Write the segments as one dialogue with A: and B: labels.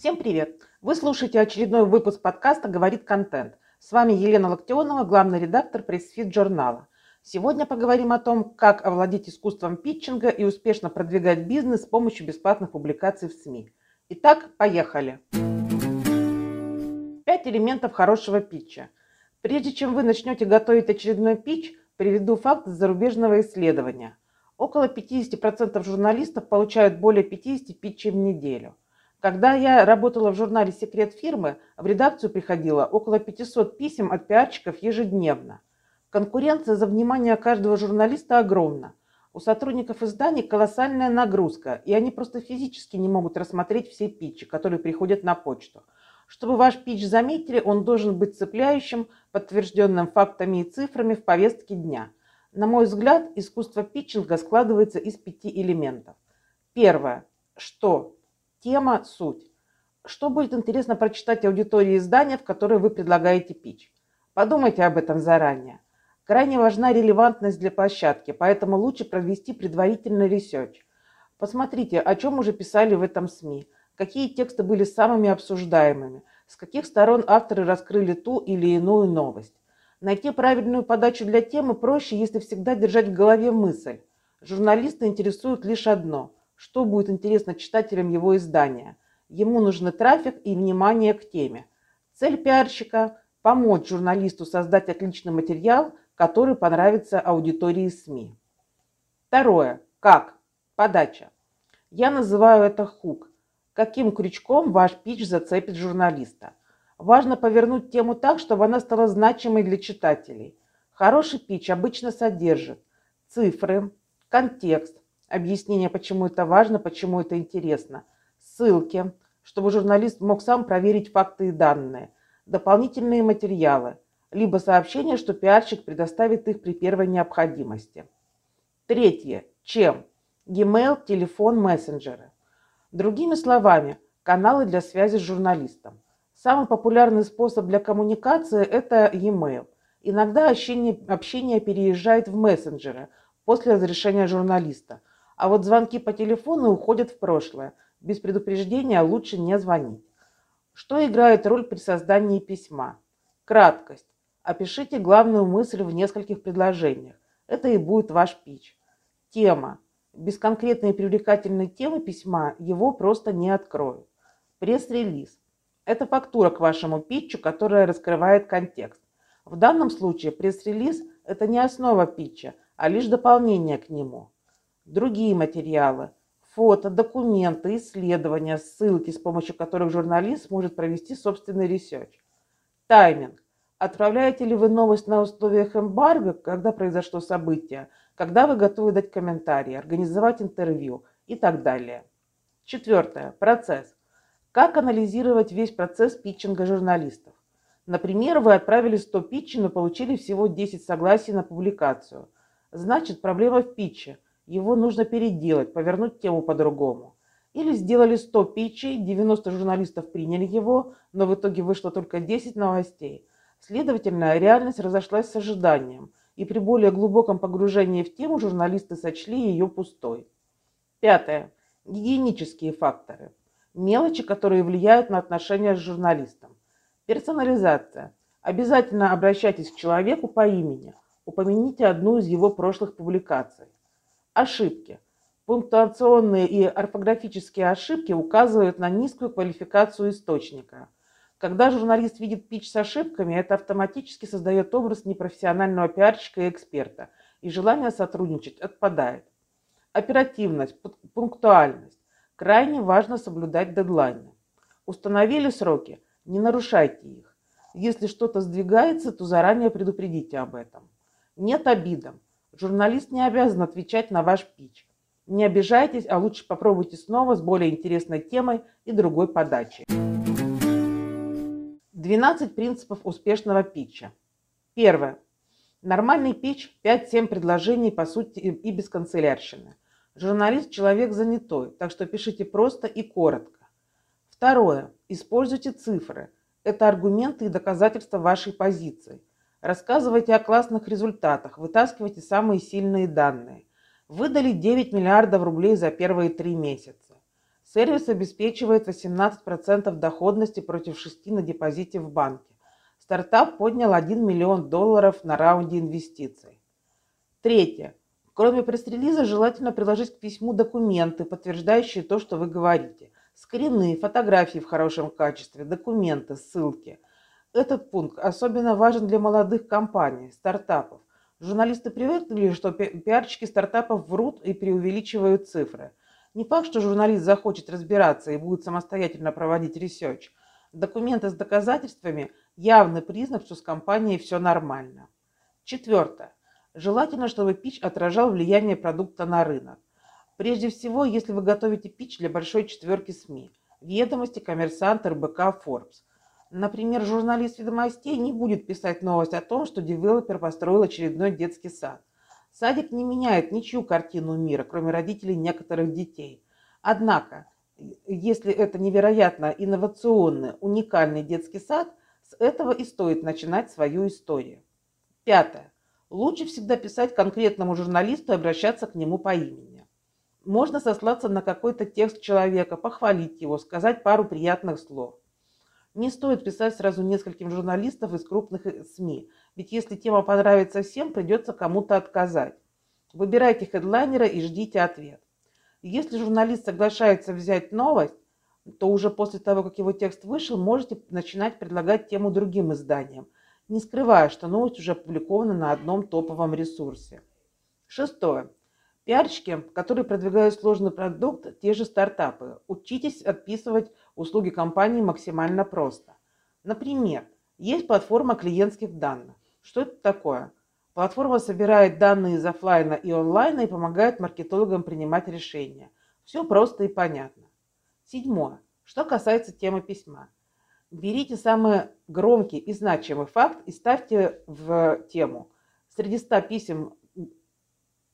A: Всем привет! Вы слушаете очередной выпуск подкаста «Говорит контент». С вами Елена Локтионова, главный редактор пресс-фит журнала. Сегодня поговорим о том, как овладеть искусством питчинга и успешно продвигать бизнес с помощью бесплатных публикаций в СМИ. Итак, поехали! Пять элементов хорошего питча. Прежде чем вы начнете готовить очередной питч, приведу факт из зарубежного исследования. Около 50% журналистов получают более 50 питчей в неделю. Когда я работала в журнале «Секрет фирмы», в редакцию приходило около 500 писем от пиарщиков ежедневно. Конкуренция за внимание каждого журналиста огромна. У сотрудников изданий колоссальная нагрузка, и они просто физически не могут рассмотреть все питчи, которые приходят на почту. Чтобы ваш питч заметили, он должен быть цепляющим, подтвержденным фактами и цифрами в повестке дня. На мой взгляд, искусство питчинга складывается из пяти элементов. Первое. Что? Тема, суть. Что будет интересно прочитать аудитории издания, в которое вы предлагаете pitch? Подумайте об этом заранее. Крайне важна релевантность для площадки, поэтому лучше провести предварительный research. Посмотрите, о чем уже писали в этом СМИ, какие тексты были самыми обсуждаемыми, с каких сторон авторы раскрыли ту или иную новость. Найти правильную подачу для темы проще, если всегда держать в голове мысль. Журналисты интересуют лишь одно – что будет интересно читателям его издания. Ему нужны трафик и внимание к теме. Цель пиарщика – помочь журналисту создать отличный материал, который понравится аудитории СМИ. Второе. Как? Подача. Я называю это хук. Каким крючком ваш пич зацепит журналиста? Важно повернуть тему так, чтобы она стала значимой для читателей. Хороший пич обычно содержит цифры, контекст, объяснение, почему это важно, почему это интересно, ссылки, чтобы журналист мог сам проверить факты и данные, дополнительные материалы, либо сообщение, что пиарщик предоставит их при первой необходимости. Третье. Чем? E-mail, телефон, мессенджеры. Другими словами, каналы для связи с журналистом. Самый популярный способ для коммуникации – это e-mail. Иногда общение, общение переезжает в мессенджеры после разрешения журналиста – а вот звонки по телефону уходят в прошлое. Без предупреждения лучше не звонить. Что играет роль при создании письма? Краткость. Опишите главную мысль в нескольких предложениях. Это и будет ваш пич. Тема. Без конкретной и привлекательной темы письма его просто не откроют. Пресс-релиз. Это фактура к вашему питчу, которая раскрывает контекст. В данном случае пресс-релиз – это не основа питча, а лишь дополнение к нему другие материалы, фото, документы, исследования, ссылки, с помощью которых журналист может провести собственный research. Тайминг. Отправляете ли вы новость на условиях эмбарго, когда произошло событие, когда вы готовы дать комментарии, организовать интервью и так далее. Четвертое. Процесс. Как анализировать весь процесс питчинга журналистов? Например, вы отправили 100 питчей, но получили всего 10 согласий на публикацию. Значит, проблема в питче – его нужно переделать, повернуть тему по-другому. Или сделали 100 питчей, 90 журналистов приняли его, но в итоге вышло только 10 новостей. Следовательно, реальность разошлась с ожиданием, и при более глубоком погружении в тему журналисты сочли ее пустой. Пятое. Гигиенические факторы. Мелочи, которые влияют на отношения с журналистом. Персонализация. Обязательно обращайтесь к человеку по имени. Упомяните одну из его прошлых публикаций. Ошибки. Пунктуационные и орфографические ошибки указывают на низкую квалификацию источника. Когда журналист видит пич с ошибками, это автоматически создает образ непрофессионального пиарщика и эксперта, и желание сотрудничать отпадает. Оперативность, пунктуальность. Крайне важно соблюдать дедлайны. Установили сроки, не нарушайте их. Если что-то сдвигается, то заранее предупредите об этом. Нет обидам. Журналист не обязан отвечать на ваш пич. Не обижайтесь, а лучше попробуйте снова с более интересной темой и другой подачей. 12 принципов успешного питча. Первое. Нормальный питч – 5-7 предложений по сути и без канцелярщины. Журналист – человек занятой, так что пишите просто и коротко. Второе. Используйте цифры. Это аргументы и доказательства вашей позиции. Рассказывайте о классных результатах, вытаскивайте самые сильные данные. Выдали 9 миллиардов рублей за первые три месяца. Сервис обеспечивает 18% доходности против 6 на депозите в банке. Стартап поднял 1 миллион долларов на раунде инвестиций. Третье. Кроме пресс-релиза, желательно приложить к письму документы, подтверждающие то, что вы говорите. Скрины, фотографии в хорошем качестве, документы, ссылки. Этот пункт особенно важен для молодых компаний, стартапов. Журналисты привыкли, что пиарщики стартапов врут и преувеличивают цифры. Не факт, что журналист захочет разбираться и будет самостоятельно проводить research. Документы с доказательствами – явный признак, что с компанией все нормально. Четвертое. Желательно, чтобы пич отражал влияние продукта на рынок. Прежде всего, если вы готовите пич для большой четверки СМИ – Ведомости, Коммерсант, РБК, Forbes. Например, журналист ведомостей не будет писать новость о том, что девелопер построил очередной детский сад. Садик не меняет ничью картину мира, кроме родителей некоторых детей. Однако, если это невероятно инновационный, уникальный детский сад, с этого и стоит начинать свою историю. Пятое. Лучше всегда писать конкретному журналисту и обращаться к нему по имени. Можно сослаться на какой-то текст человека, похвалить его, сказать пару приятных слов. Не стоит писать сразу нескольким журналистов из крупных э, СМИ, ведь если тема понравится всем, придется кому-то отказать. Выбирайте хедлайнера и ждите ответ. Если журналист соглашается взять новость, то уже после того, как его текст вышел, можете начинать предлагать тему другим изданиям, не скрывая, что новость уже опубликована на одном топовом ресурсе. Шестое. Пиарщики, которые продвигают сложный продукт, те же стартапы. Учитесь отписывать услуги компании максимально просто. Например, есть платформа клиентских данных. Что это такое? Платформа собирает данные из офлайна и онлайна и помогает маркетологам принимать решения. Все просто и понятно. Седьмое. Что касается темы письма. Берите самый громкий и значимый факт и ставьте в тему. Среди 100 писем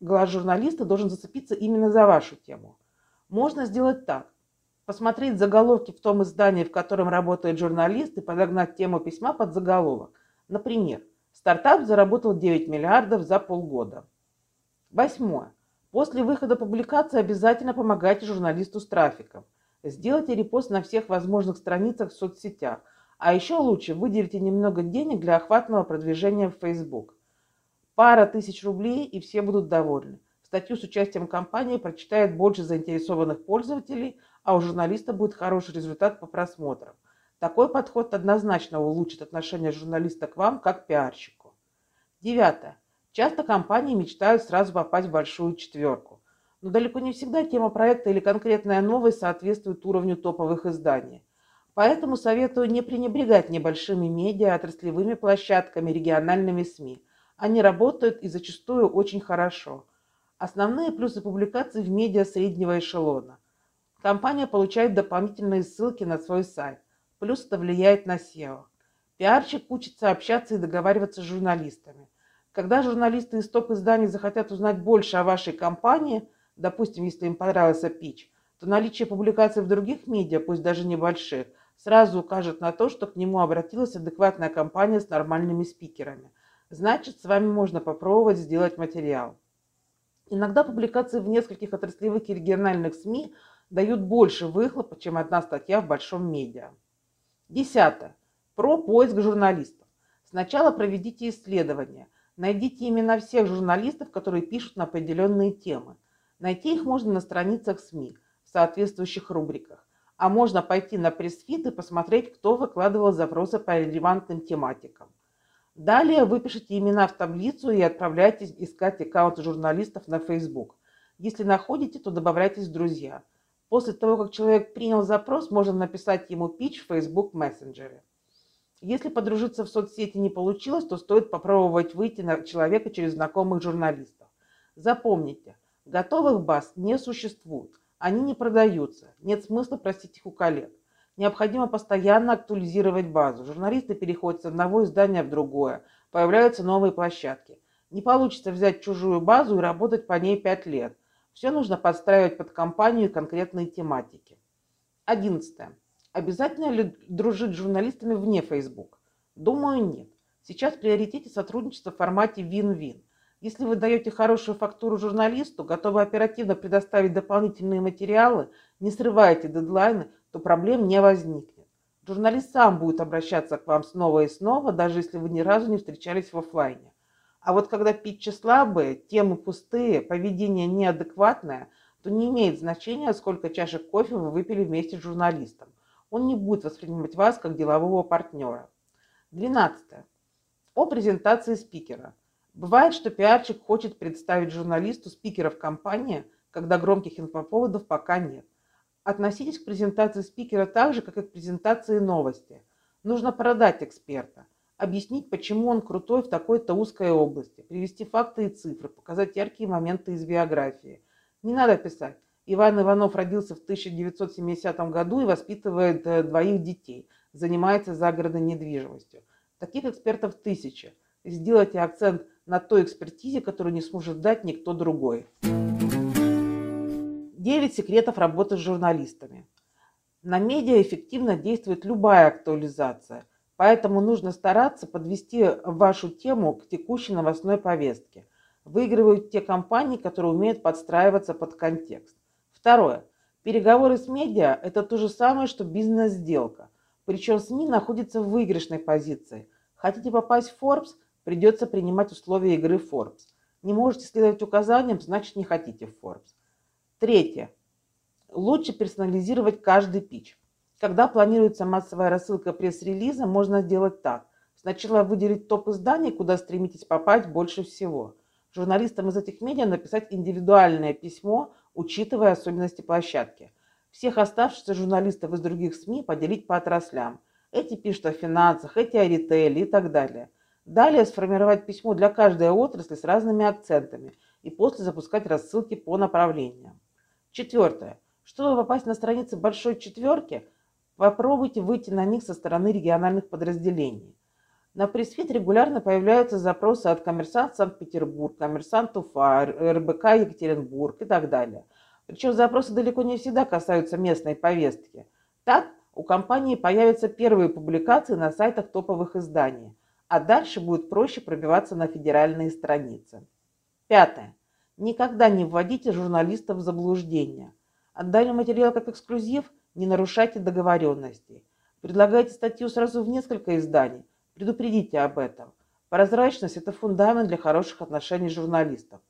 A: глаз журналиста должен зацепиться именно за вашу тему. Можно сделать так. Посмотреть заголовки в том издании, в котором работает журналист, и подогнать тему письма под заголовок. Например, стартап заработал 9 миллиардов за полгода. Восьмое. После выхода публикации обязательно помогайте журналисту с трафиком. Сделайте репост на всех возможных страницах в соцсетях. А еще лучше выделите немного денег для охватного продвижения в Facebook. Пара тысяч рублей, и все будут довольны. Статью с участием компании прочитает больше заинтересованных пользователей, а у журналиста будет хороший результат по просмотрам. Такой подход однозначно улучшит отношение журналиста к вам как пиарщику. Девятое. Часто компании мечтают сразу попасть в большую четверку. Но далеко не всегда тема проекта или конкретная новость соответствует уровню топовых изданий. Поэтому советую не пренебрегать небольшими медиа, отраслевыми площадками, региональными СМИ. Они работают и зачастую очень хорошо. Основные плюсы публикаций в медиа среднего эшелона. Компания получает дополнительные ссылки на свой сайт. Плюс это влияет на SEO. Пиарщик учится общаться и договариваться с журналистами. Когда журналисты из топ-изданий захотят узнать больше о вашей компании, допустим, если им понравился пич, то наличие публикаций в других медиа, пусть даже небольших, сразу укажет на то, что к нему обратилась адекватная компания с нормальными спикерами – значит, с вами можно попробовать сделать материал. Иногда публикации в нескольких отраслевых и региональных СМИ дают больше выхлопа, чем одна статья в большом медиа. Десятое. Про поиск журналистов. Сначала проведите исследование. Найдите имена всех журналистов, которые пишут на определенные темы. Найти их можно на страницах СМИ в соответствующих рубриках. А можно пойти на пресс-фит и посмотреть, кто выкладывал запросы по релевантным тематикам. Далее выпишите имена в таблицу и отправляйтесь искать аккаунты журналистов на Facebook. Если находите, то добавляйтесь в друзья. После того, как человек принял запрос, можно написать ему пич в Facebook мессенджере. Если подружиться в соцсети не получилось, то стоит попробовать выйти на человека через знакомых журналистов. Запомните, готовых баз не существует. Они не продаются. Нет смысла просить их у коллег. Необходимо постоянно актуализировать базу. Журналисты переходят с одного издания в другое. Появляются новые площадки. Не получится взять чужую базу и работать по ней 5 лет. Все нужно подстраивать под компанию и конкретные тематики. Одиннадцатое. Обязательно ли дружить с журналистами вне Facebook? Думаю, нет. Сейчас в приоритете сотрудничество в формате win-win. Если вы даете хорошую фактуру журналисту, готовы оперативно предоставить дополнительные материалы, не срываете дедлайны, то проблем не возникнет. Журналист сам будет обращаться к вам снова и снова, даже если вы ни разу не встречались в офлайне. А вот когда питчи слабые, темы пустые, поведение неадекватное, то не имеет значения, сколько чашек кофе вы выпили вместе с журналистом. Он не будет воспринимать вас как делового партнера. 12. О презентации спикера. Бывает, что пиарщик хочет представить журналисту спикеров компании, когда громких инфоповодов пока нет. Относитесь к презентации спикера так же, как и к презентации новости. Нужно продать эксперта – объяснить, почему он крутой в такой-то узкой области, привести факты и цифры, показать яркие моменты из биографии. Не надо писать. Иван Иванов родился в 1970 году и воспитывает э, двоих детей, занимается загородной недвижимостью. Таких экспертов тысячи. Сделайте акцент на той экспертизе, которую не сможет дать никто другой. 9 секретов работы с журналистами. На медиа эффективно действует любая актуализация – Поэтому нужно стараться подвести вашу тему к текущей новостной повестке. Выигрывают те компании, которые умеют подстраиваться под контекст. Второе. Переговоры с медиа – это то же самое, что бизнес-сделка. Причем СМИ находится в выигрышной позиции. Хотите попасть в Forbes – придется принимать условия игры Forbes. Не можете следовать указаниям – значит не хотите в Forbes. Третье. Лучше персонализировать каждый пич. Когда планируется массовая рассылка пресс-релиза, можно сделать так. Сначала выделить топ изданий, куда стремитесь попасть больше всего. Журналистам из этих медиа написать индивидуальное письмо, учитывая особенности площадки. Всех оставшихся журналистов из других СМИ поделить по отраслям. Эти пишут о финансах, эти о ритейле и так далее. Далее сформировать письмо для каждой отрасли с разными акцентами и после запускать рассылки по направлениям. Четвертое. Чтобы попасть на страницы большой четверки – Попробуйте выйти на них со стороны региональных подразделений. На пресс-фит регулярно появляются запросы от коммерсант Санкт-Петербург, коммерсант Уфа, РБК Екатеринбург и так далее. Причем запросы далеко не всегда касаются местной повестки. Так, у компании появятся первые публикации на сайтах топовых изданий, а дальше будет проще пробиваться на федеральные страницы. Пятое. Никогда не вводите журналистов в заблуждение. Отдали материал как эксклюзив – не нарушайте договоренностей. Предлагайте статью сразу в несколько изданий. Предупредите об этом. Прозрачность – это фундамент для хороших отношений журналистов.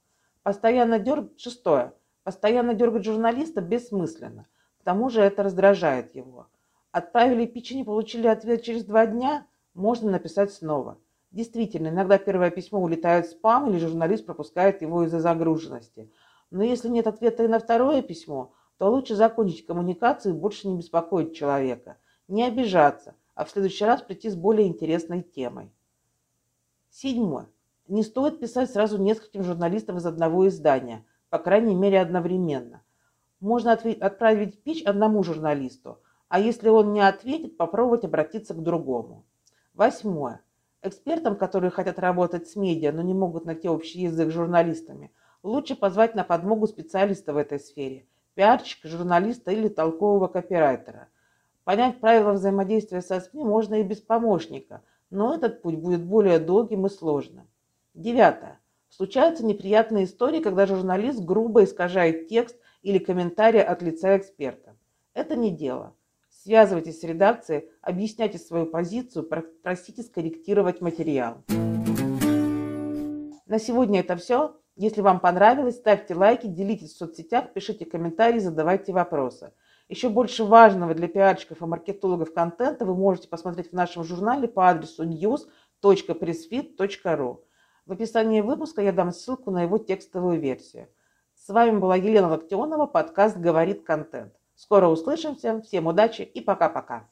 A: Постоянно дергать... Шестое. Постоянно дергать журналиста бессмысленно. К тому же это раздражает его. Отправили пич и не получили ответ через два дня, можно написать снова. Действительно, иногда первое письмо улетает в спам или журналист пропускает его из-за загруженности. Но если нет ответа и на второе письмо, то лучше закончить коммуникацию и больше не беспокоить человека, не обижаться, а в следующий раз прийти с более интересной темой. Седьмое. Не стоит писать сразу нескольким журналистам из одного издания, по крайней мере одновременно. Можно отправить пич одному журналисту, а если он не ответит, попробовать обратиться к другому. Восьмое. Экспертам, которые хотят работать с медиа, но не могут найти общий язык с журналистами, лучше позвать на подмогу специалиста в этой сфере – пиарщика, журналиста или толкового копирайтера. Понять правила взаимодействия со СМИ можно и без помощника, но этот путь будет более долгим и сложным. Девятое. Случаются неприятные истории, когда журналист грубо искажает текст или комментарий от лица эксперта. Это не дело. Связывайтесь с редакцией, объясняйте свою позицию, просите скорректировать материал. На сегодня это все. Если вам понравилось, ставьте лайки, делитесь в соцсетях, пишите комментарии, задавайте вопросы. Еще больше важного для пиарщиков и маркетологов контента вы можете посмотреть в нашем журнале по адресу news.pressfit.ru. В описании выпуска я дам ссылку на его текстовую версию. С вами была Елена Локтионова, подкаст «Говорит контент». Скоро услышимся, всем удачи и пока-пока.